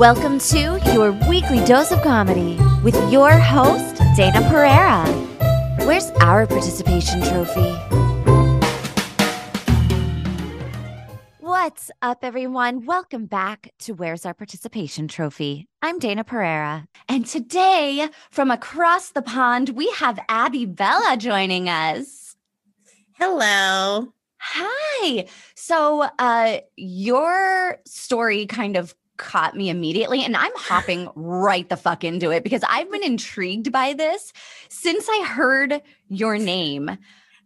Welcome to your weekly dose of comedy with your host, Dayna Pereira. Where's our participation trophy? What's up, everyone? Welcome back to Where's Our Participation Trophy? I'm Dayna Pereira. And today, from across the pond, we have Abbie Bela joining us. Hello. Hi. So, uh, your story kind of caught me immediately, and I'm hopping right the fuck into it because I've been intrigued by this since I heard your name.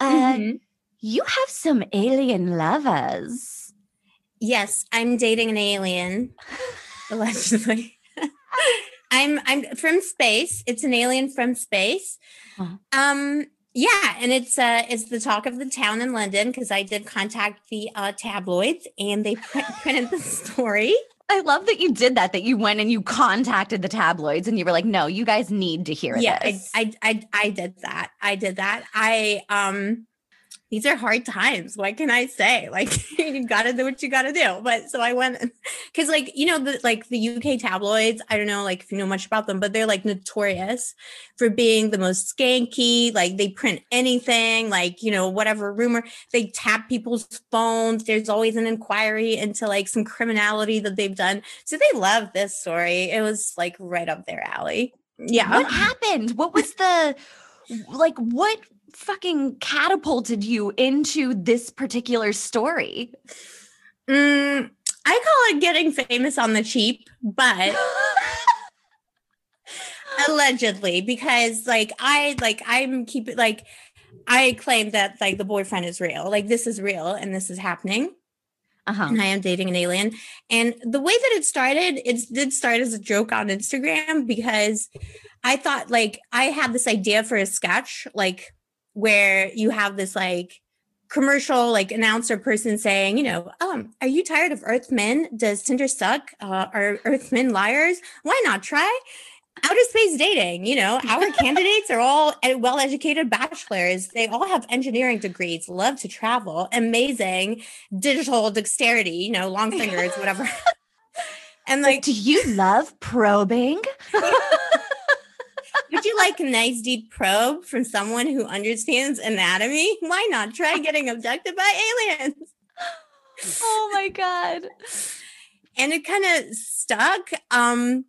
Uh, Mhm. You have some alien lovers. Yes, I'm dating an alien, allegedly. I'm I'm from space. It's an alien from space. Uh-huh. Um, yeah, and it's uh it's the talk of the town in London because I did contact the uh, tabloids and they print, printed the story. I love that you did that, that you went and you contacted the tabloids and you were like, no, you guys need to hear yeah, I. I I I did that. I did that. I um these are hard times. What can I say? Like you got to do what you got to do. But so I went because like you know the like the UK tabloids. I don't know like if you know much about them, but they're like notorious for being the most skanky. Like they print anything, like you know whatever rumor. They tap people's phones. There's always an inquiry into like some criminality that they've done. So they love this story. It was like right up their alley. Yeah. What happened? What was the, like, what fucking catapulted you into this particular story? Mm, I call it getting famous on the cheap, but allegedly, because like I like I'm keeping like I claim that like the boyfriend is real, like this is real and this is happening. Uh-huh. And I am dating an alien. And the way that it started, it did start as a joke on Instagram because I thought like I had this idea for a sketch, like where you have this like commercial like announcer person saying, you know, um, are you tired of Earth men? Does Tinder suck? Uh, are Earth men liars? Why not try? Outer space dating, you know, our candidates are all well educated bachelors. They all have engineering degrees, love to travel, amazing digital dexterity, you know, long fingers, whatever. and like, do you love probing? like a nice deep probe from someone who understands anatomy? Why not try getting abducted by aliens? oh my God. and it kind of stuck. Um,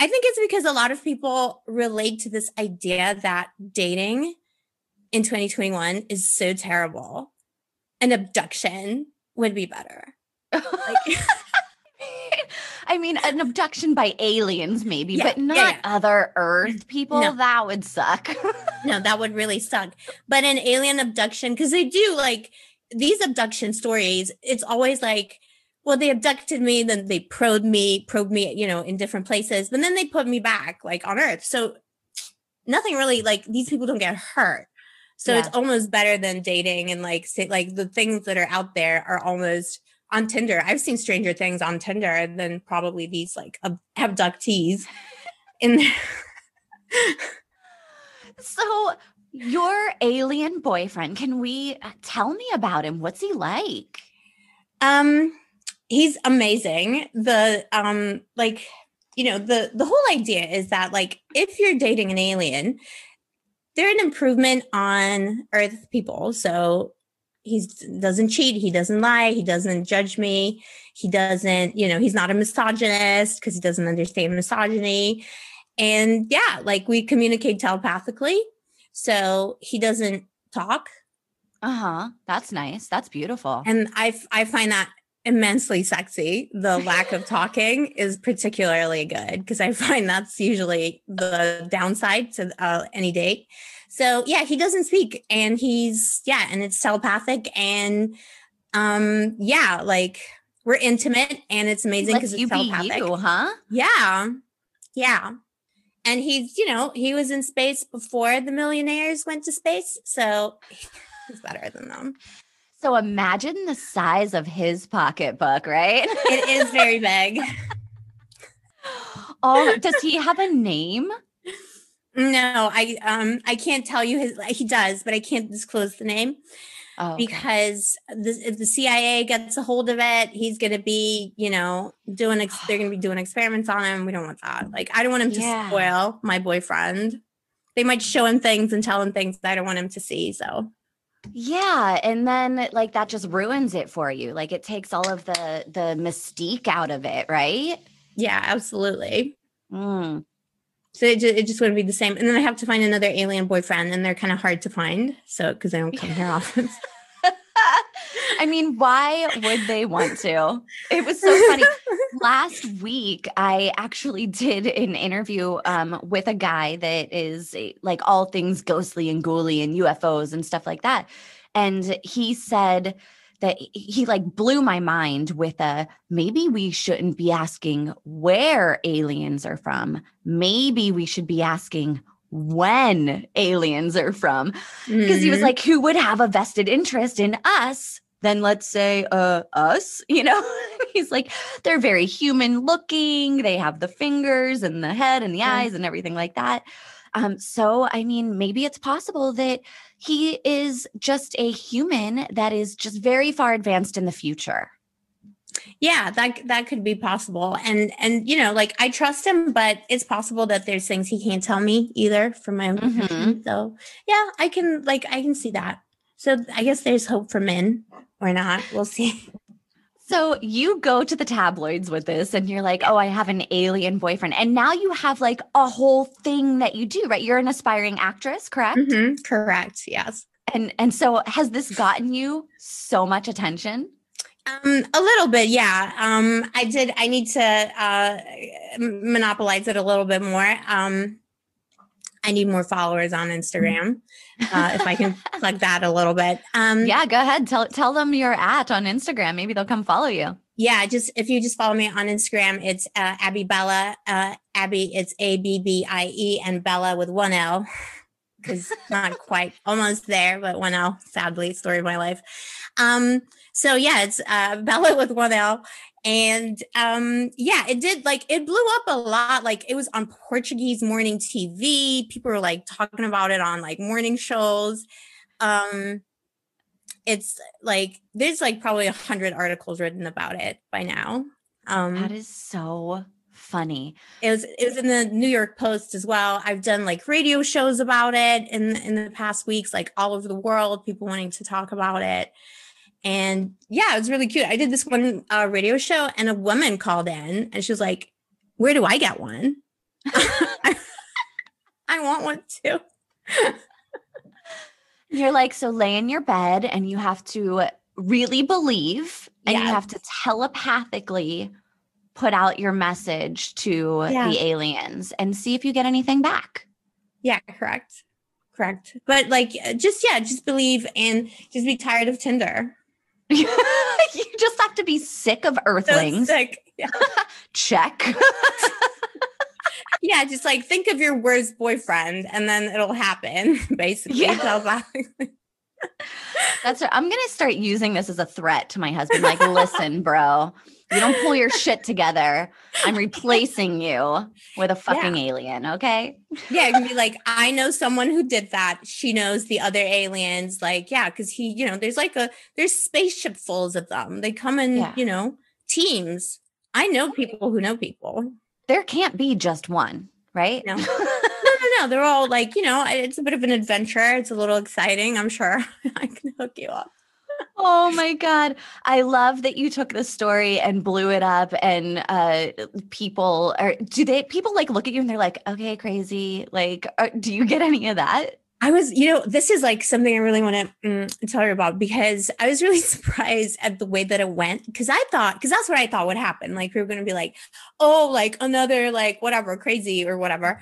I think it's because a lot of people relate to this idea that dating in 2021 is so terrible. An abduction would be better. Like, I mean, an abduction by aliens, maybe, Yeah, but not yeah. other Earth mm, people. No. That would suck. no, that would really suck. But an alien abduction, because they do like these abduction stories, it's always like, well, they abducted me, then they probed me, probed me, you know, in different places, but then they put me back like on Earth. So nothing really like these people don't get hurt. So it's almost better than dating and like say like the things that are out there are almost on Tinder. I've seen stranger things on Tinder than probably these like ab- abductees in there. so, your alien boyfriend, can we uh, tell me about him? What's he like? Um, he's amazing. The um, like, you know, the the whole idea is that like if you're dating an alien, they're an improvement on Earth people. So he doesn't cheat, he doesn't lie, he doesn't judge me, he doesn't, you know, he's not a misogynist because he doesn't understand misogyny. And yeah, like we communicate telepathically. So he doesn't talk Uh huh. That's nice. That's beautiful. and i i find that immensely sexy. The lack of talking is particularly good because I find that's usually the downside to uh, any date. So yeah, he doesn't speak, and he's yeah, and it's telepathic, and um yeah, like we're intimate, and it's amazing because you it's be telepathic. you, huh? Yeah, yeah. And he's, you know, he was in space before the millionaires went to space. So he's better than them. So imagine the size of his pocketbook, right? It is very big. oh, does he have a name? No, I um I can't tell you his he does, but I can't disclose the name. oh, okay. because the, if the CIA gets a hold of it, he's going to be, you know, doing, ex- they're going to be doing experiments on him. We don't want that. Like, I don't want him to yeah. spoil my boyfriend. They might show him things and tell him things that I don't want him to see. So, yeah, and then like that just ruins it for you. Like it takes all of the the mystique out of it, right? Yeah, absolutely. Mm. So it just, it just wouldn't be the same. And then I have to find another alien boyfriend, and they're kind of hard to find. So because I don't come here often. I mean, why would they want to? It was so funny. Last week, I actually did an interview um, with a guy that is like all things ghostly and ghouly and UFOs and stuff like that. And he said, that he like blew my mind with a maybe we shouldn't be asking where aliens are from. Maybe we should be asking when aliens are from. Because mm-hmm. he was mm-hmm. like, who would have a vested interest in us Then let's say uh us you know he's like they're very human looking they have the fingers and the head and the eyes and everything like that um so i mean maybe it's possible that he is just a human that is just very far advanced in the future. Yeah that that could be possible. And and you know like i trust him but it's possible that there's things he can't tell me either from my own mm-hmm. so yeah i can like i can see that. So i guess there's hope for men or not. We'll see So you go to the tabloids with this and you're like, oh, I have an alien boyfriend. And now you have like a whole thing that you do, right? You're an aspiring actress, correct? Mm-hmm. Correct. Yes. And and so has this gotten you so much attention? Um, a little bit, yeah. Um, I did. I need to uh, monopolize it a little bit more. Um, I need more followers on Instagram. Uh, if I can plug that a little bit. Um, yeah, go ahead. Tell tell them you're at on Instagram. Maybe they'll come follow you. Yeah, just if you just follow me on Instagram, it's uh, Abbie Bela. Uh, Abbie, it's A B B I E, and Bela with one L, because not quite almost there, but one L. Sadly, story of my life. Um, so yeah, it's uh, Bela with one L, and um yeah it did like it blew up a lot like it was on portuguese morning tv people were like talking about it on like morning shows. Um it's like there's like probably a hundred articles written about it by now. Um that is so funny. it was it was in the new york post as well. I've done like radio shows about it in in the past weeks like all over the world people wanting to talk about it and yeah, it was really cute. I did this one uh, radio show, and a woman called in, and she was like, "Where do I get one? I, I want one too." You're like, so lay in your bed, and you have to really believe, and you have to telepathically put out your message to yeah. the aliens and see if you get anything back. Yeah, correct. Correct. But like just yeah, just believe and just be tired of Tinder. you just have to be sick of earthlings. So sick. Yeah. Check. yeah, just like think of your worst boyfriend and then it'll happen, basically. Yeah. That's right. I'm gonna start using this as a threat to my husband. Like, listen, bro, you don't pull your shit together, I'm replacing you with a fucking yeah. alien. Okay. Yeah, it can be like, I know someone who did that. She knows the other aliens. Like, yeah, because he, you know, there's like a there's spaceship fulls of them. They come in, yeah. you know, teams. I know people who know people. There can't be just one, right? No. No, no, no. They're all like, you know, it's a bit of an adventure. It's a little exciting. I'm sure I can hook you up oh my god i love that you took the story and blew it up and uh people are do they people like look at you and they're like okay crazy like are, do you get any of that I was, you know, this is like something I really want to mm, tell you about because I was really surprised at the way that it went. Because I thought, because that's what I thought would happen. Like, we were going to be like, oh, like another, like, whatever, crazy or whatever.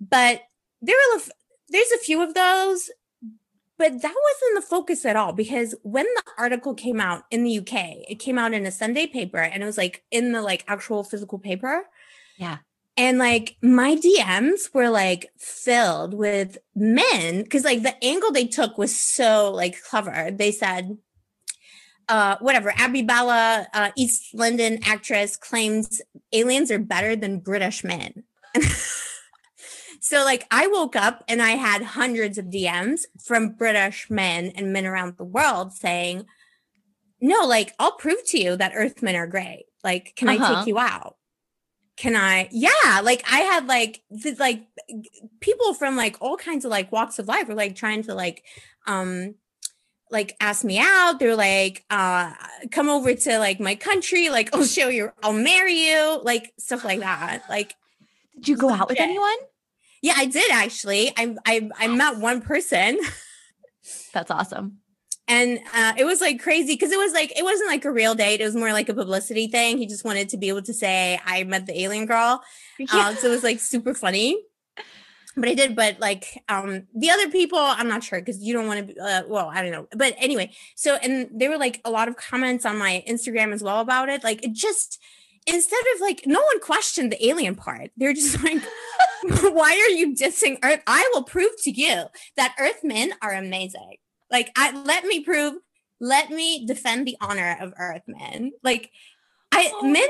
But there are there's a few of those but that wasn't the focus at all because when the article came out in the UK, it came out in a Sunday paper and it was like in the like actual physical paper. Yeah. And like my DMs were like filled with men because like the angle they took was so like clever. They said, uh, whatever, Abbie Bela, uh, East London actress claims aliens are better than British men. So like I woke up and I had hundreds of DMs from British men and men around the world saying, "No, like I'll prove to you that Earthmen are great. Like, can uh-huh. I take uh-huh. you out? Can I? Yeah, like I had like th- like people from like all kinds of like walks of life were like trying to like um like ask me out. They're like, uh, come over to like my country, like I'll show you, I'll marry you, like stuff like that. Like, did you go out with anyone? Yeah, I did actually. I I I met one person. That's awesome. And uh, it was like crazy because it was like it wasn't like a real date. It was more like a publicity thing. He just wanted to be able to say I met the alien girl. Yeah. Uh, so it was like super funny but I did. But like um the other people, I'm not sure because you don't want to. Uh, well, I don't know. But anyway, so and there were like a lot of comments on my Instagram as well about it. Like it just instead of like no one questioned the alien part. They're just like, why are you dissing Earth? I will prove to you that Earthmen are amazing. Like I let me prove. Let me defend the honor of Earthmen. Like I oh men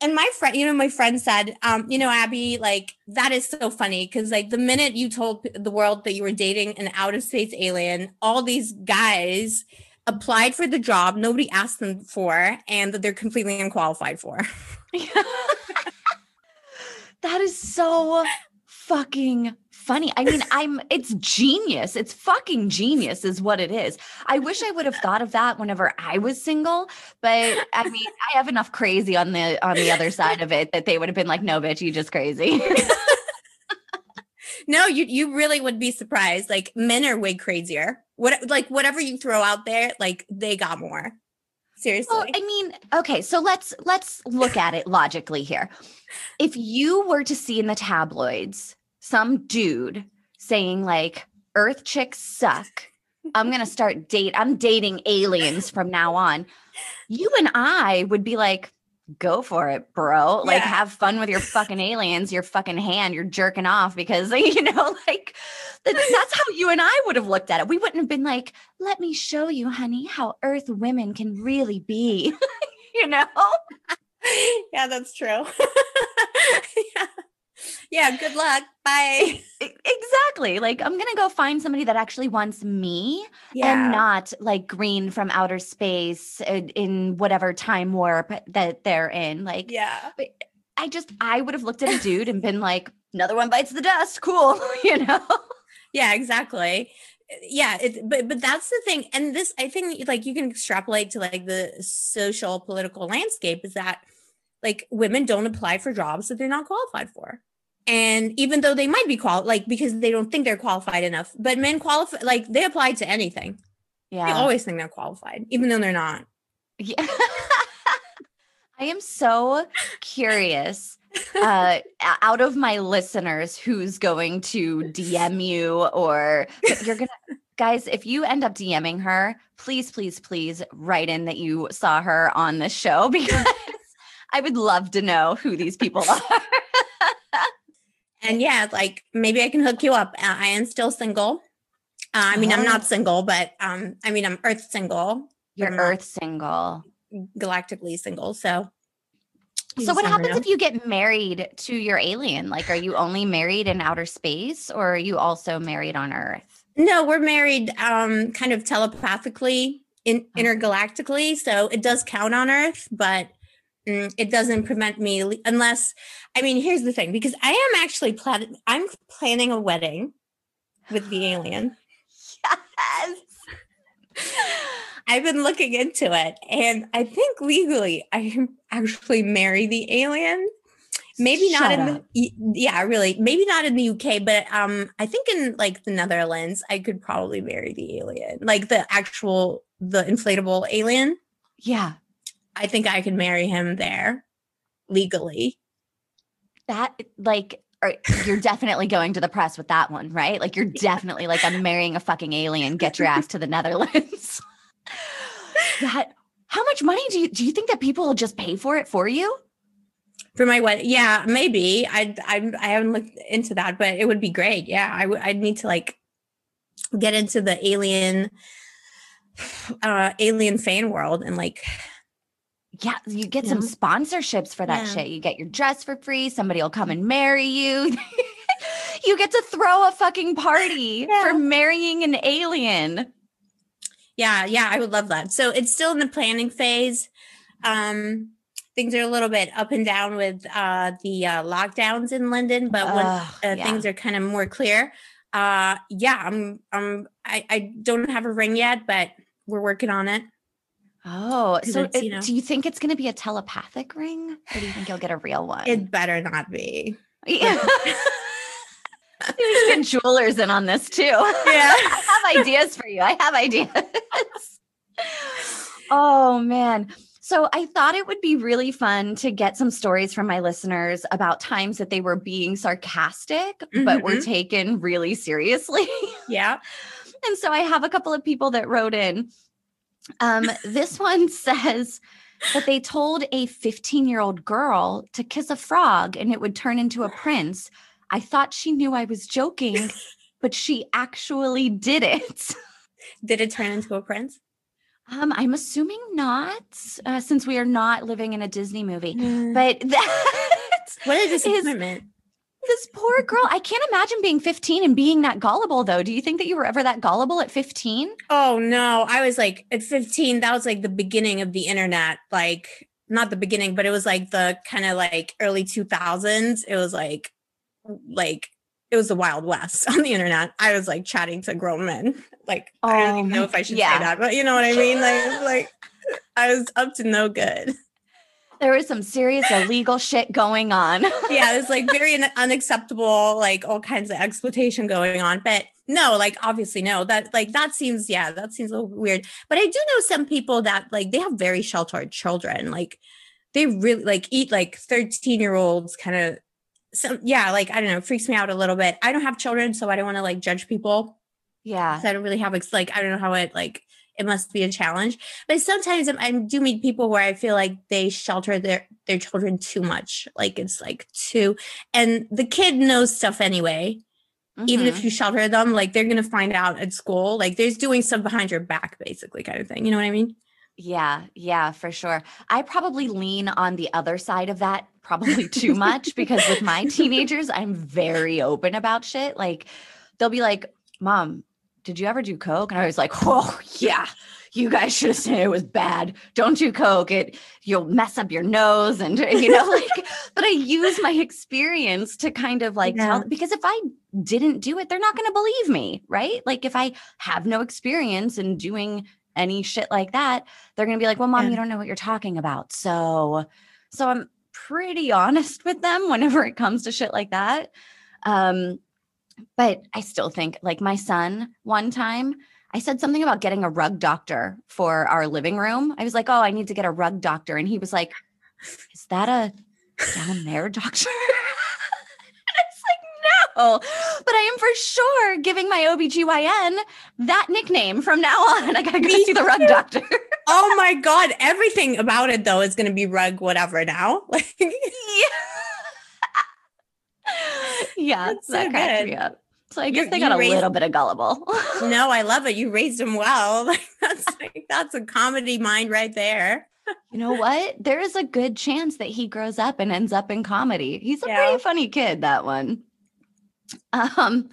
and my friend, you know, my friend said, um, you know, Abbie, like that is so funny because like the minute you told the world that you were dating an out of space alien, all these guys applied for the job nobody asked them for and that they're completely unqualified for. that is so fucking funny. I mean, I'm it's genius. It's fucking genius is what it is. I wish I would have thought of that whenever I was single, but I mean, I have enough crazy on the on the other side of it that they would have been like, "No, bitch, you just crazy." no, you you really would be surprised. Like men are way crazier. What like whatever you throw out there, like they got more. Seriously. Well, I mean, okay, so let's let's look at it logically here. If you were to see in the tabloids some dude saying like earth chicks suck i'm gonna start date i'm dating aliens from now on you and i would be like go for it bro. Yeah. like have fun with your fucking aliens your fucking hand you're jerking off because you know like that's how you and i would have looked at it. We wouldn't have been like let me show you honey how earth women can really be you know? Yeah that's true. Yeah yeah, good luck. Bye. Exactly. Like I'm gonna go find somebody that actually wants me yeah. and not like green from outer space uh, in whatever time warp that they're in. Like, yeah. I just I would have looked at a dude and been like, another one bites the dust. Cool, you know? Yeah, exactly uh, yeah it, but but that's the thing and this i think like you can extrapolate to like the social political landscape is that like women don't apply for jobs that they're not qualified for and even though they might be qualified like because they don't think they're qualified enough but men qualify like they apply to anything. Yeah. they always think they're qualified even though they're not. Yeah. I am so curious uh out of my listeners who's going to dm you or you're gonna guys if you end up dming her please please please write in that you saw her on the show because i would love to know who these people are and yeah, like maybe I can hook you up. Uh, I am still single. Uh, I mean, oh. I'm not oh. single, but um, I mean, I'm Earth single. You're Earth single, galactically single. So, so what happens know. if you get married to your alien? Like, are you only married in outer space, or are you also married on Earth? No, we're married, um, kind of telepathically, in intergalactically. So it does count on Earth, but it doesn't prevent me unless I mean here's the thing because I am actually planning I'm planning a wedding with the alien. Yes. I've been looking into it and I think legally I can actually marry the alien. Maybe Shut not in up. the yeah, really. Maybe not in the UK, but um I think in like the Netherlands I could probably marry the alien. Like the actual the inflatable alien. Yeah. I think I could marry him there legally. That like you're definitely going to the press with that one, right? Like you're definitely like I'm marrying a fucking alien. Get your ass to the Netherlands. that how much money do you do you think that people will just pay for it for you? For my wedding, yeah, maybe. I I I haven't looked into that, but it would be great. Yeah, I would. I'd need to like get into the alien, uh, alien fan world and like yeah, you get yeah. some sponsorships for that yeah. shit. You get your dress for free. Somebody will come and marry you. you get to throw a fucking party Yeah. for marrying an alien. Yeah, yeah, I would love that. So it's still in the planning phase. Um, things are a little bit up and down with uh, the uh, lockdowns in London, but when uh, yeah. things are kind of more clear, uh, yeah, I'm, I'm, I, I don't have a ring yet, but we're working on it. Oh, so it's, you know- do you think it's going to be a telepathic ring, or do you think you'll get a real one? It better not be. yeah. You get jewelers in on this too. Yeah. I have ideas for you. I have ideas. oh man. So I thought it would be really fun to get some stories from my listeners about times that they were being sarcastic, but were Mhm. taken really seriously. Yeah. And so I have a couple of people that wrote in. Um, this one says that they told a 15 year old girl to kiss a frog and it would turn into a prince. I thought she knew I was joking, but she actually did it. Did it turn into a prince? Um, I'm assuming not, uh, since we are not living in a Disney movie. But But that what a is- disappointment. This poor girl, I can't imagine being 15 and being that gullible, though. Do you think that you were ever that gullible at 15? Oh no, I was like at 15, that was like the beginning of the internet. Like not the beginning, but it was like the kind of like early 2000s. It was like like it was the wild west on the internet. I was like chatting to grown men. Like I don't Oh even know if I should yeah. say that, but you know what I mean? Like like I was up to no good. There was some serious illegal shit going on. yeah, it's like very un- unacceptable, like all kinds of exploitation going on. But no, like obviously no. That like that seems yeah, that seems a little weird. But I do know some people that like they have very sheltered children. Like they really like eat like 13 year olds kind of so yeah, like I don't know, it freaks me out a little bit. I don't have children, so I don't want to like judge people. Yeah. 'cause I don't really have like I don't know how it like it must be a challenge. But sometimes I, I do meet people where I feel like they shelter their their children too much. Like it's like too, and the kid knows stuff anyway. Even Mhm. if you shelter them, like they're gonna find out at school. Like there's doing stuff behind your back, basically, kind of thing. You know what I mean? Yeah, yeah, for sure. I probably lean on the other side of that probably too much because with my teenagers, I'm very open about shit. Like they'll be like, "Mom, did you ever do coke?" And I was like, "Oh, yeah. You guys should have said it was bad. Don't do coke. It you'll mess up your nose and you know like but I use my experience to kind of like Yeah. tell because if I didn't do it, they're not going to believe me, right? Like if I have no experience in doing any shit like that, they're going to be like, "Well, mom, Yeah. you don't know what you're talking about." So so I'm pretty honest with them whenever it comes to shit like that. Um but I still think like my son one time I said something about getting a rug doctor for our living room. I was like, "Oh, I need to get a rug doctor." And he was like, "Is that a down there doctor?" and I was like, "No." But I am for sure giving my OBGYN that nickname from now on. I got to go Me see the rug doctor. oh my god! Everything about it though is gonna be rug whatever now. Like yeah. Yeah, That's so that cracks good. me up. So I guess You- they got a raised- little bit of gullible. no, I love it. You raised him well. That's like, that's a comedy mind right there. you know what? There is a good chance that he grows up and ends up in comedy. He's a Yeah. pretty funny kid, that one. Um,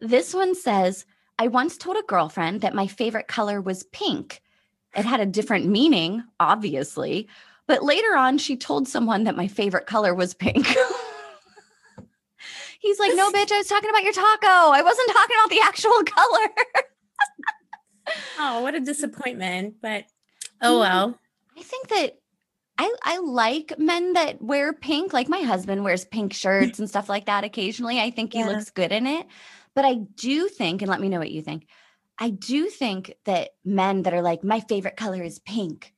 this one says, I once told a girlfriend that my favorite color was pink. It had a different meaning, obviously, but later on she told someone that my favorite color was pink. He's like, no, bitch, I was talking about your taco. I wasn't talking about the actual color. Oh, what a disappointment. But oh well. I think that I I like men that wear pink. Like my husband wears pink shirts and stuff like that occasionally. I think he Yeah. looks good in it. But I do think, and let me know what you think. I do think that men that are like, my favorite color is pink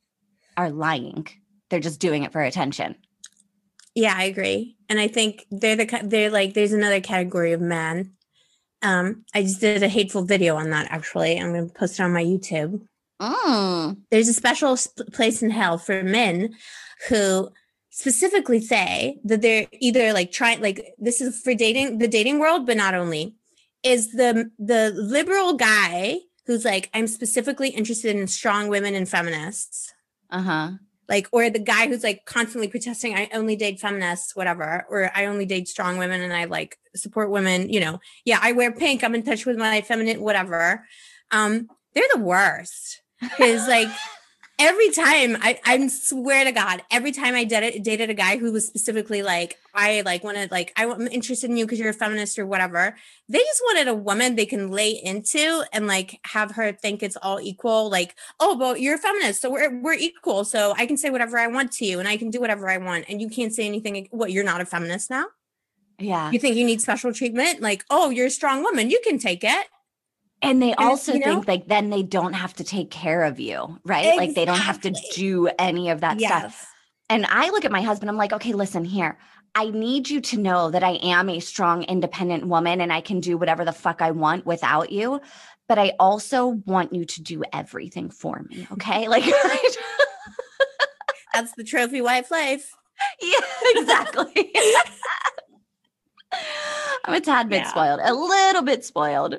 are lying. They're just doing it for attention. Yeah, I agree. And I think they're the they're like there's another category of man. Um, I just did a hateful video on that actually. I'm gonna post it on my YouTube. Mm. There's a special sp- place in hell for men who specifically say that they're either like trying like this is for dating the dating world, but not only is the the liberal guy who's like I'm specifically interested in strong women and feminists. Uh-huh. Like or the guy who's like constantly protesting i only date feminists whatever or i only date strong women and i like support women you know yeah i wear pink i'm in touch with my feminine whatever. Um they're the worst. Because like every time I, I swear to God, every time I did it, dated a guy who was specifically like, I like wanted like I'm interested in you because you're a feminist or whatever. They just wanted a woman they can lay into and like have her think it's all equal. Like, oh, but you're a feminist, so we're we're equal. So I can say whatever I want to you, and I can do whatever I want, and you can't say anything. What you're not a feminist now? Yeah. You think you need special treatment? Like, oh, you're a strong woman, you can take it. And they also you know? think like then they don't have to take care of you, right? Exactly. Like they don't have to do any of that yes. stuff. And I look at my husband, I'm like, okay, listen here. I need you to know that I am a strong, independent woman and I can do whatever the fuck I want without you. But I also want you to do everything for me. Okay. Like, that's the trophy wife life. Yeah, exactly. I'm a tad bit yeah. spoiled, a little bit spoiled.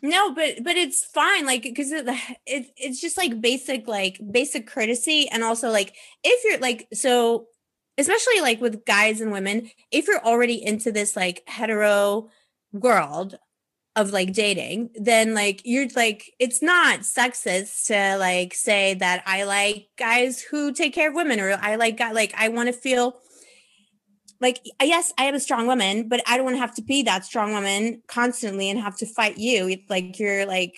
No, but but it's fine, like because it, it it's just like basic like basic courtesy, and also like if you're like so, especially like with guys and women, if you're already into this like hetero world of like dating, then like you're like it's not sexist to like say that I like guys who take care of women, or I like got like I want to feel like yes i am a strong woman but i don't want to have to be that strong woman constantly and have to fight you like you're like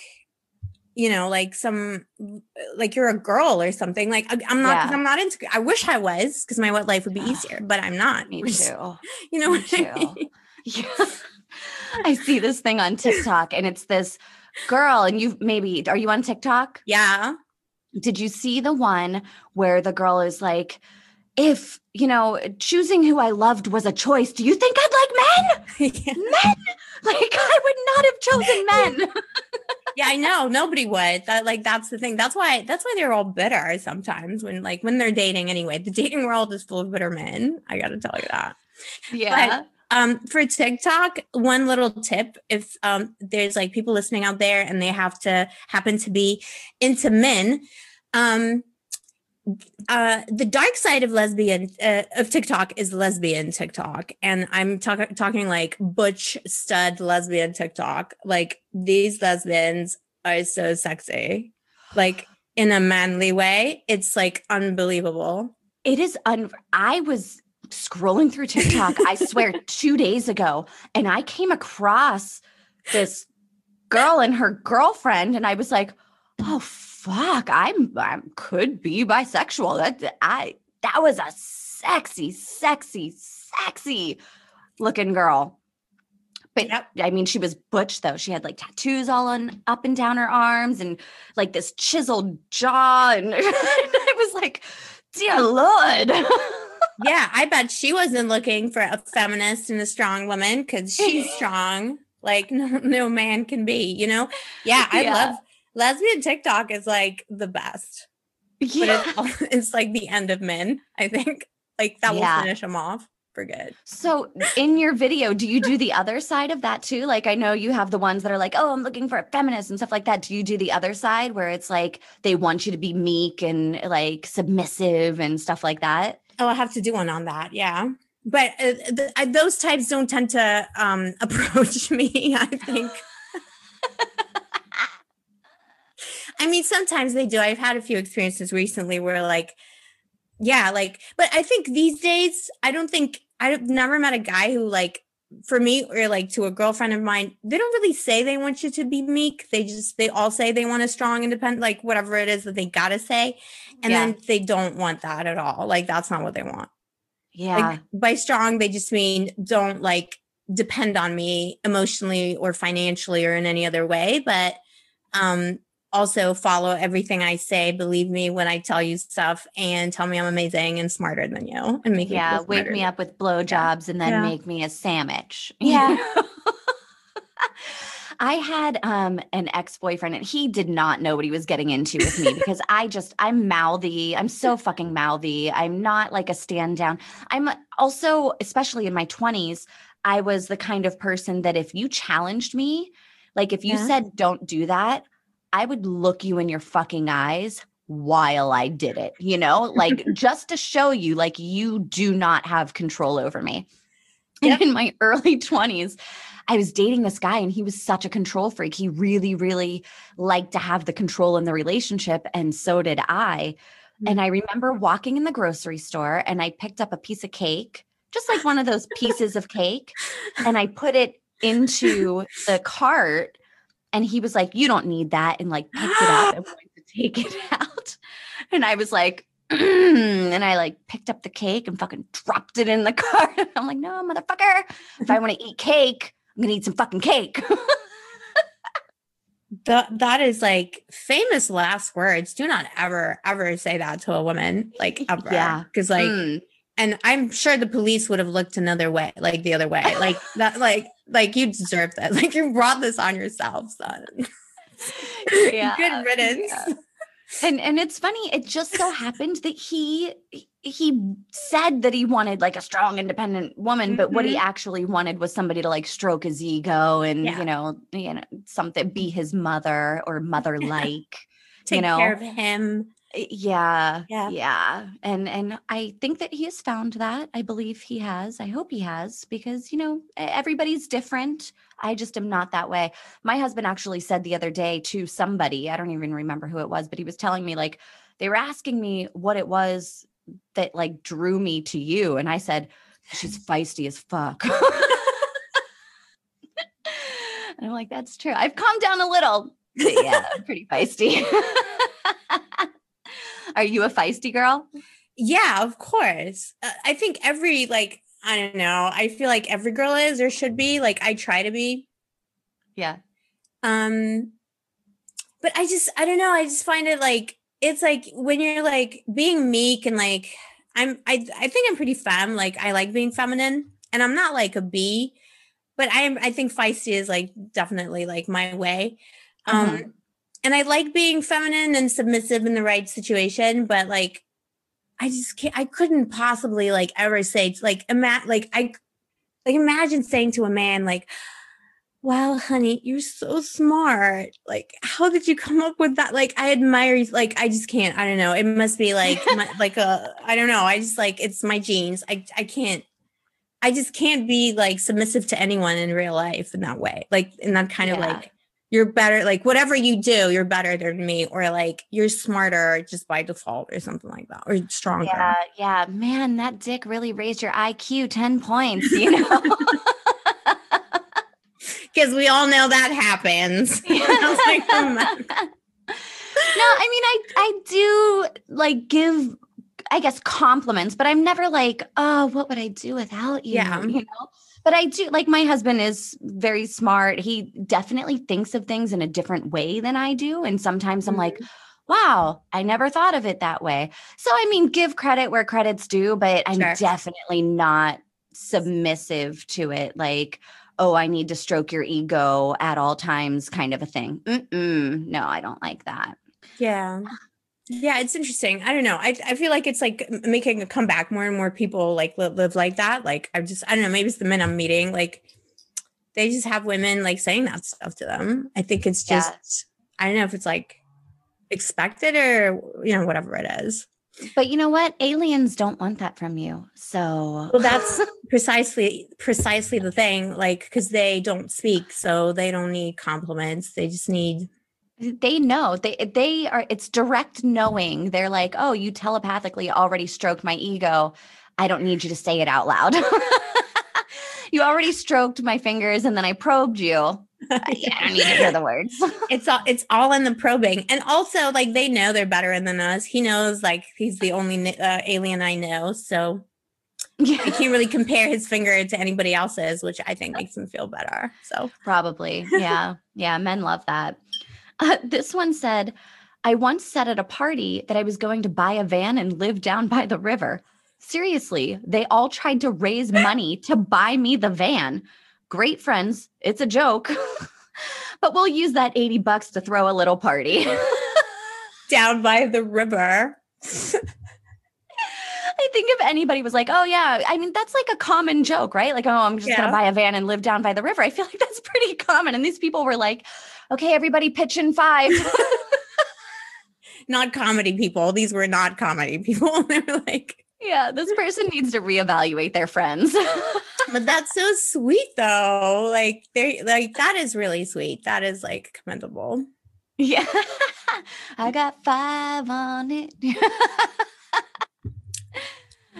you know like some uh, like you're a girl or something like i'm not yeah. i'm not into i wish i was because my wet life would be easier but i'm not me too you know me too. I mean? yeah i see this thing on tiktok and it's this girl and you maybe are you on tiktok yeah did you see the one where the girl is like if you know choosing who I loved was a choice, do you think I'd like men? Men? Like I would not have chosen men. yeah, I know. Nobody would. That like that's the thing. That's why that's why they're all bitter sometimes when like when they're dating anyway. The dating world is full of bitter men. I gotta tell you that. Yeah. But, um, for TikTok, one little tip if um there's like people listening out there and they have to happen to be into men, um, uh, the dark side of lesbian uh, of TikTok is lesbian TikTok, and I'm talking talking like butch stud lesbian TikTok. Like these lesbians are so sexy, like in a manly way. It's like unbelievable. It is un. I was scrolling through TikTok. I swear, two days ago, and I came across this girl and her girlfriend, and I was like, oh fuck, I'm I could be bisexual. That I that was a sexy, sexy, sexy looking girl. But yep. I mean, she was butch though. She had like tattoos all on up and down her arms and like this chiseled jaw. And, I was like, dear Lord. yeah, I bet she wasn't looking for a feminist and a strong woman because she's strong. Like no, no man can be, you know? Yeah, I yeah. love lesbian TikTok is like the best. Yeah. But it's, it's like the end of men, I think. Like that will finish them off for good. So in your video, do you do the other side of that too? Like I know you have the ones that are like, oh, I'm looking for a feminist and stuff like that. Do you do the other side where it's like they want you to be meek and like submissive and stuff like that? Oh, I have to do one on that. Yeah. But uh, th- those types don't tend to um, approach me, I think. I mean, sometimes they do. I've had a few experiences recently where, like, yeah, like, but I think these days, I don't think I've never met a guy who, like, for me or like to a girlfriend of mine, they don't really say they want you to be meek. They just, they all say they want a strong, independent, like, whatever it is that they gotta say. And yeah. then they don't want that at all. Like, that's not what they want. Yeah. Like, by strong, they just mean don't like depend on me emotionally or financially or in any other way. But, um, also follow everything I say. Believe me when I tell you stuff and tell me I'm amazing and smarter than you and make yeah, wake me up with blowjobs yeah. and then yeah. make me a sandwich. Yeah. I had um, an ex-boyfriend and he did not know what he was getting into with me because I just I'm mouthy. I'm so fucking mouthy. I'm not like a stand down. I'm also especially in my 20s, I was the kind of person that if you challenged me, like if you yeah. said don't do that, I would look you in your fucking eyes while I did it, you know, like just to show you, like, you do not have control over me. Yep. in my early 20s, I was dating this guy and he was such a control freak. He really, really liked to have the control in the relationship. And so did I. And mm. I remember walking in the grocery store and I picked up a piece of cake, just like one of those pieces of cake, and I put it into the cart. And he was like, You don't need that. And like picked it up and wanted to take it out. And I was like, and I like picked up the cake and fucking dropped it in the car. I'm like, no, motherfucker. If I want to eat cake, I'm gonna eat some fucking cake. that that is like famous last words. Do not ever, ever say that to a woman, like ever. Yeah. Because like mm. And I'm sure the police would have looked another way, like the other way. Like that, like, like you deserve that. Like you brought this on yourself, son. Yeah. Good riddance. Yeah and and it's funny it just so happened that he he said that he wanted like a strong independent woman mm-hmm. but what he mm-hmm. actually wanted was somebody to like stroke his ego and yeah. you know you know something be his mother or mother like take you know care of him Eh, yeah, yeah. yeah and and i think that he has found that i believe he has i hope he has because you know everybody's different i just am not that way. My husband actually said the other day to somebody i don't even remember who it was but he was telling me like they were asking me what it was that like drew me to you and i said she's feisty as fuck. And i'm like that's true i've calmed down a little. Yeah. Pretty feisty are you a feisty girl? Yeah, of course. Uh, I think every like I don't know. I feel like every girl is or should be. Like I try to be. Yeah. Um but I just I don't know. I just find it like it's like when you're like being meek and like I'm I I think I'm pretty femme. Like I like being feminine and I'm not like a bee, but I am I think feisty is like definitely like my way. Um mm-hmm and I like being feminine and submissive in the right situation, but like I just can't I couldn't possibly like ever say like ima- like I like imagine saying to a man like wow honey you're so smart. Like how did you come up with that? Like i admire you like i just can't i don't know. It must be like my, like a i don't know. I just like it's my genes. I i can't i just can't be like submissive to anyone in real life in that way like in that kind yeah. of like you're better like whatever you do you're better than me or like you're smarter just by default or something like that or stronger. Yeah yeah. Man that dick really raised your iq 10 points you know? Because we all know that happens. No i mean i i do like give i guess compliments but i'm never like oh what would i do without you? Yeah. You know but I do like my husband is very smart. He definitely thinks of things in a different way than I do. And sometimes mm-hmm. I'm like, mm-hmm. wow, I never thought of it that way. So, I mean, give credit where credit's due, but I'm sure. definitely not submissive to it. Like, oh, I need to stroke your ego at all times, kind of a thing. Mm-mm. No, I don't like that. Yeah. Yeah, it's interesting. I don't know. I, I feel like it's like making a comeback. More and more people like live, live like that. Like I'm just I don't know. Maybe it's the men I'm meeting. Like they just have women like saying that stuff to them. I think it's just yeah. I don't know if it's like expected or you know whatever it is. But you know what? Aliens don't want that from you. So well, that's precisely precisely the thing. Like because they don't speak, so they don't need compliments. They just need they know they they are it's direct knowing. They're like oh you telepathically already stroked my ego. I don't need you to say it out loud. You already stroked my fingers and then i probed you. Yeah, i don't need to hear the words. It's all it's all in the probing. And also like they know they're better than us. He knows like he's the only uh, alien i know. So yeah. I can't really compare his finger to anybody else's, which I think makes him feel better. So. Probably, yeah, yeah. Men love that. Uh, this one said, I once said at a party that I was going to buy a van and live down by the river. Seriously, they all tried to raise money to buy me the van. Great friends. It's a joke. but we'll use that 80 bucks to throw a little party. down by the river. I think if anybody was like, oh, yeah, I mean, that's like a common joke, right? Like, oh, I'm just yeah. going to buy a van and live down by the river. I feel like that's pretty common. And these people were like, okay, everybody pitch in five. not comedy people. These were not comedy people. they were like, yeah, this person needs to reevaluate their friends. but that's so sweet though. Like they like that is really sweet. That is like commendable. Yeah. I got five on it.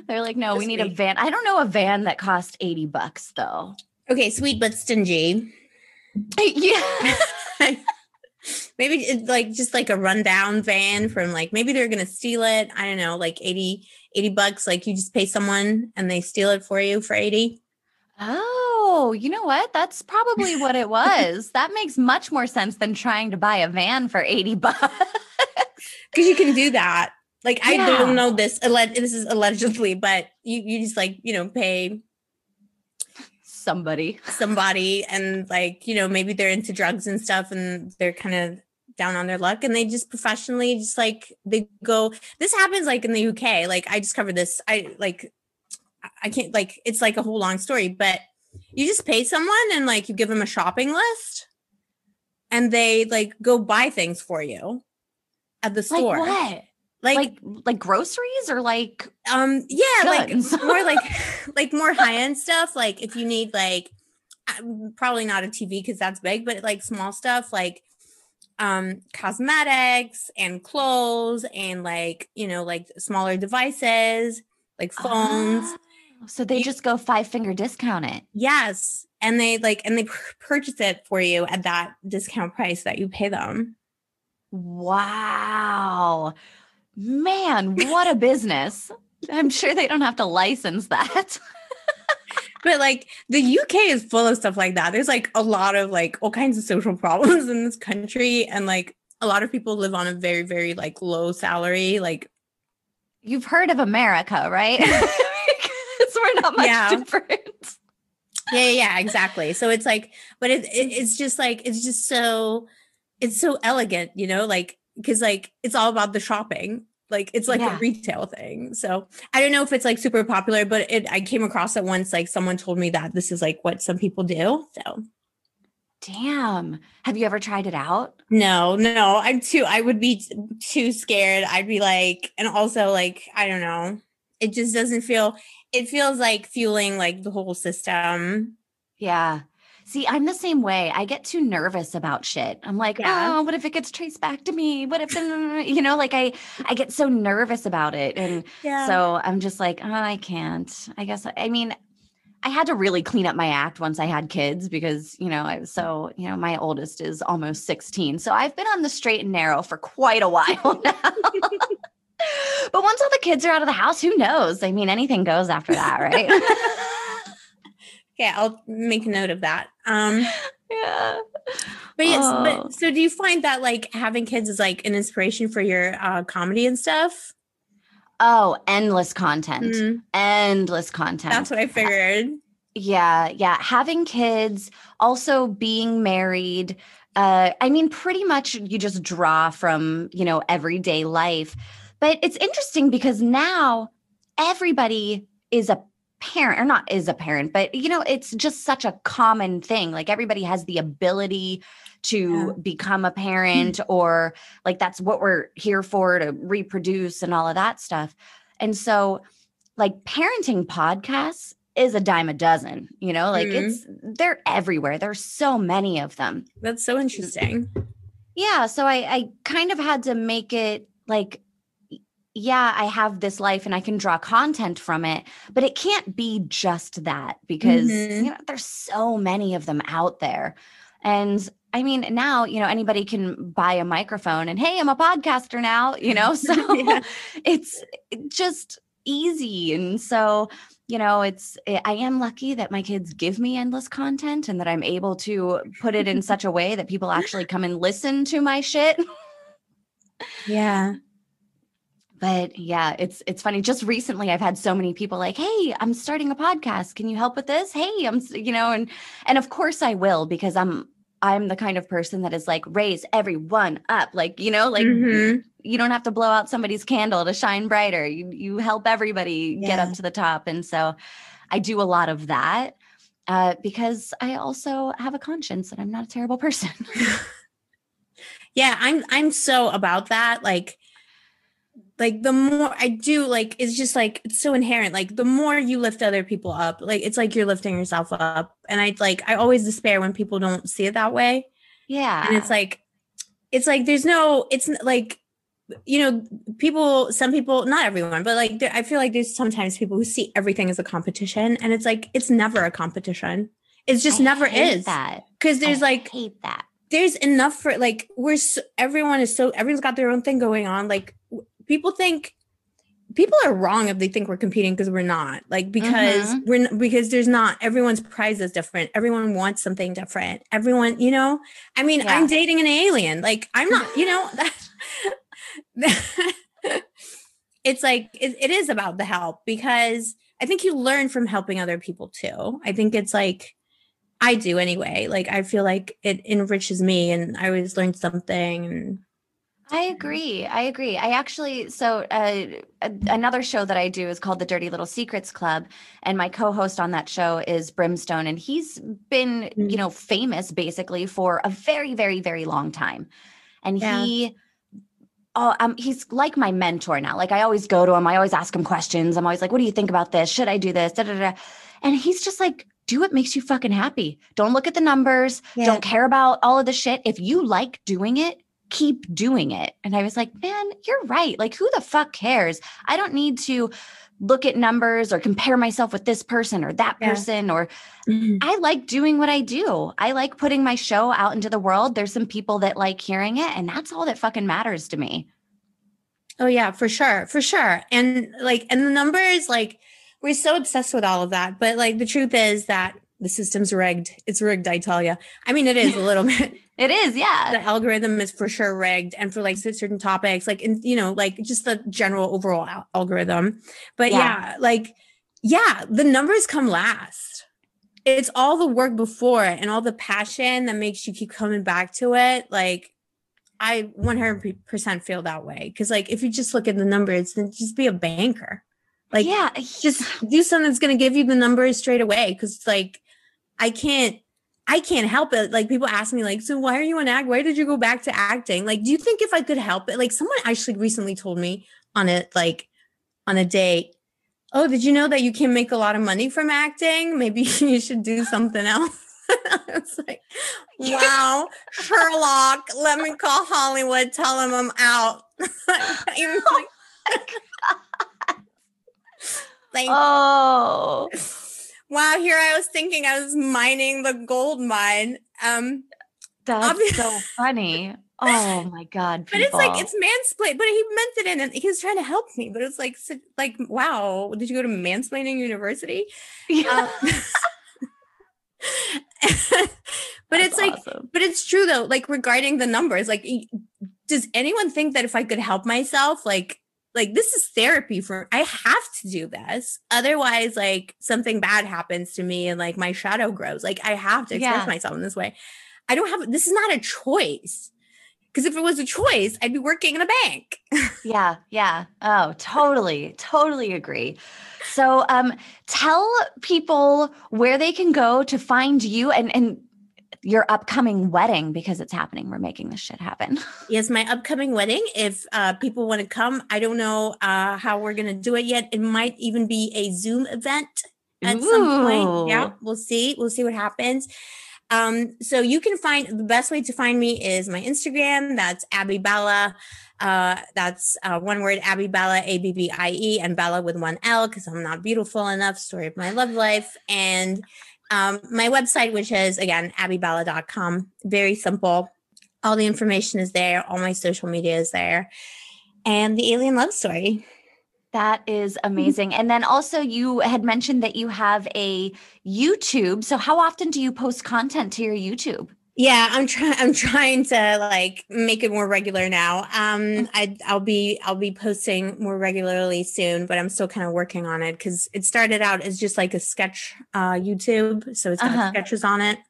They're like, no, we need a van. I don't know a van that cost 80 bucks though. Okay, sweet but stingy. yeah. maybe it's like just like a rundown van from like maybe they're gonna steal it. I don't know, like 80, 80 bucks. Like you just pay someone and they steal it for you for 80. Oh, you know what? That's probably what it was. that makes much more sense than trying to buy a van for 80 bucks. Because you can do that. Like I don't know this. This is allegedly, but you you just like you know pay somebody somebody and like you know maybe they're into drugs and stuff and they're kind of down on their luck and they just professionally just like they go this happens like in the UK like I discovered this I like I can't like it's like a whole long story but you just pay someone and like you give them a shopping list and they like go buy things for you at the store. Like what? Like like, like groceries or like um yeah guns. like more like like more high-end stuff like if you need like probably not a tv because that's big but like small stuff like um cosmetics and clothes and like you know like smaller devices like phones. Oh, so they you, just go five finger discount it. Yes and they like and they purchase it for you at that discount price that you pay them. Wow Man, what a business. I'm sure they don't have to license that. but like the UK is full of stuff like that. There's like a lot of like all kinds of social problems in this country and like a lot of people live on a very very like low salary like you've heard of America, right? because we're not much yeah. different. Yeah, yeah, exactly. So it's like, but it, it, it's just like it's just so it's so elegant, you know, like because like it's all about the shopping like it's like yeah. a retail thing. So I don't know if it's like super popular, but it I came across it once. Like someone told me that this is like what some people do. So damn. Have you ever tried it out? No, no. I'm too I would be too scared. I'd be like, and also like, I don't know. It just doesn't feel it feels like fueling like the whole system. Yeah. See, I'm the same way. I get too nervous about shit. I'm like, yeah. oh, what if it gets traced back to me? What if, you know, like I, I get so nervous about it, and yeah. so I'm just like, oh, I can't. I guess. I mean, I had to really clean up my act once I had kids because, you know, I was so, you know, my oldest is almost 16. So I've been on the straight and narrow for quite a while now. but once all the kids are out of the house, who knows? I mean, anything goes after that, right? Yeah, I'll make a note of that. Um yeah. But yes, oh. but so do you find that like having kids is like an inspiration for your uh comedy and stuff? Oh, endless content. Mm-hmm. Endless content. That's what I figured. Yeah, yeah. Having kids, also being married. Uh, I mean, pretty much you just draw from, you know, everyday life. But it's interesting because now everybody is a parent or not is a parent but you know it's just such a common thing like everybody has the ability to yeah. become a parent mm-hmm. or like that's what we're here for to reproduce and all of that stuff and so like parenting podcasts is a dime a dozen you know like mm-hmm. it's they're everywhere there's so many of them that's so interesting yeah so i i kind of had to make it like yeah, I have this life and I can draw content from it, but it can't be just that because mm-hmm. you know there's so many of them out there. And I mean, now, you know, anybody can buy a microphone and hey, I'm a podcaster now, you know, so yeah. it's just easy. And so, you know, it's, eh, I am lucky that my kids give me endless content and that I'm able to put it in such a way that people actually come and listen to my shit. Yeah but yeah it's it's funny just recently i've had so many people like hey i'm starting a podcast. Can you help with this? Hey i'm you know and and of course i will because i'm i'm the kind of person that is like raise everyone up like you know like mm-hmm. you don't have to blow out somebody's candle to shine brighter. You you help everybody yeah. get up to the top. And so i do a lot of that uh, because i also have a conscience and i'm not a terrible person. Yeah i'm i'm so about that. Like like the more I do, like it's just like it's so inherent. Like the more you lift other people up, like it's like you're lifting yourself up. And I like I always despair when people don't see it that way. Yeah. And it's like it's like there's no it's like you know people some people not everyone but like there, i feel like there's sometimes people who see everything as a competition and it's like it's never a competition it's just I never hate is that. because there's I like hate that. there's enough for like we're so, everyone is so everyone's got their own thing going on like people think people are wrong if they think we're competing because we're not. Like because Mhm. we're because there's not everyone's prize is different. Everyone wants something different. Everyone you know? I mean Yeah. i'm dating an alien. Like i'm not you know? That it's like it, it is about the help because i think you learn from helping other people too. I think it's like I do anyway. Like I feel like it enriches me and I always learn something and I agree. I agree. I actually, so uh, another show that I do is called the Dirty Little Secrets Club. And my co host on that show is Brimstone. And he's been, Mm. you know, famous basically for a very, very, very long time. And Yeah. he, Oh, um, he's like my mentor now. Like I always go to him. I always ask him questions. I'm always like, "What do you think about this? Should I do this?" Da, da, da. And he's just like, "Do what makes you fucking happy. Don't look at the numbers. Yeah. Don't care about all of the shit. If you like doing it, keep doing it." And I was like, "Man, you're right. Like, who the fuck cares? I don't need to look at numbers or compare myself with this person or that Yeah. person or mm-hmm. I like doing what I do. I like putting my show out into the world. There's some people that like hearing it, and that's all that fucking matters to me. Oh yeah, for sure, for sure. And like, and the numbers, like, we're so obsessed with all of that. But like, the truth is that the system's rigged. It's rigged, I tell you. I mean, it is a little bit. It is, yeah. The algorithm is for sure rigged, and for like certain topics, like, in you know, like just the general overall al- algorithm. But Yeah. yeah, like, yeah, the numbers come last. It's all the work before and all the passion that makes you keep coming back to it. Like, I 100% feel that way. Cause, like, if you just look at the numbers, then just be a banker. Like, yeah, just do something that's going to give you the numbers straight away. Cause, like, I can't. I can't help it. Like people ask me, like, so why are you on act? Why did you go back to acting? Like, do you think if I could help it? Like, someone actually recently told me on a like on a date, oh, did you know that you can make a lot of money from acting? Maybe you should do something else. it's like, wow, Sherlock, let me call Hollywood, tell them I'm out. Like, like, Oh, wow, here I was thinking I was mining the gold mine. Um, that's Obvi- so funny. Oh my god, but it's like it's mansplain. But he meant it in, and he was trying to help me. But it's like, like, wow, did you go to mansplaining university? Yeah, Um, but it's like, awesome. but it's true though. Like regarding the numbers, like, does anyone think that if I could help myself, like, like this is therapy for I have to do this. Otherwise, like something bad happens to me and like my shadow grows. Like I have to express Yeah. myself in this way. I don't have this is not a choice. Because if it was a choice, I'd be working in a bank. yeah, yeah. Oh, totally, totally agree. So, um, tell people where they can go to find you and and your upcoming wedding because it's happening. We're making this shit happen. yes, my upcoming wedding. If uh, people want to come, I don't know uh, how we're gonna do it yet. It might even be a Zoom event at some point. Yeah, we'll see. We'll see what happens. Um, so you can find the best way to find me is my Instagram. That's Abbie Bela. Uh, that's uh, one word, Abbie Bela, A B B I E, and Bela with one L because I'm not beautiful enough. Story of my love life. And um, my website, which is again, abbiebela.com. Very simple. All the information is there. All my social media is there. And the alien love story. That is amazing. And then also, you had mentioned that you have a YouTube. So, how often do you post content to your YouTube? Yeah, I'm trying. I'm trying to like make it more regular now. Um, I I'll be I'll be posting more regularly soon, but I'm still kind of working on it because it started out as just like a sketch uh YouTube, so it's got Uh-huh. sketches on it,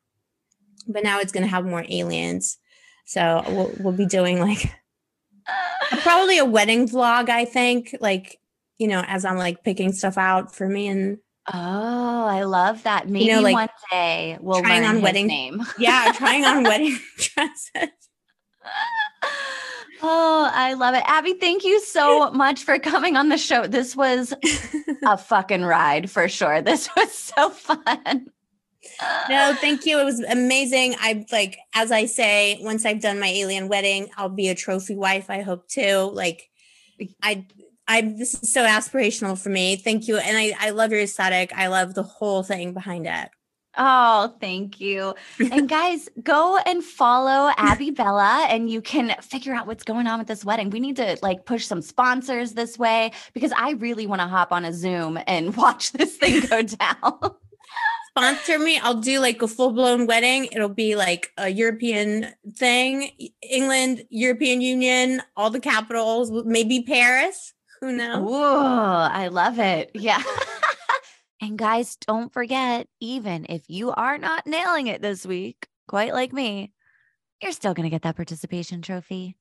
but now it's gonna have more aliens. So we'll we'll be doing like probably a wedding vlog. I think like you know as I'm like picking stuff out for me and Oh, I love that. Maybe like, one day we'll trying learn on his wedding- name. yeah, trying on wedding dresses. Oh, I love it. Abbie, thank you so much for coming on the show. This was a fucking ride for sure. This was so fun. No, thank you. It was amazing. I like, as I say, once I've done my alien wedding, I'll be a trophy wife. I hope too. Like, I, I, this is so aspirational for me. Thank you. And I, I love your aesthetic. I love the whole thing behind it. Oh, thank you. And guys, go and follow Abbie Bela and you can figure out what's going on with this wedding. We need to like push some sponsors this way because I really want to hop on a Zoom and watch this thing go down. Sponsor me. I'll do like a full blown wedding. It'll be like a European thing, England, European Union, all the capitals, maybe Paris. Who knows? Ooh, I love it. Yeah. And guys, don't forget, even if you are not nailing it this week, quite like me, you're still going to get that participation trophy.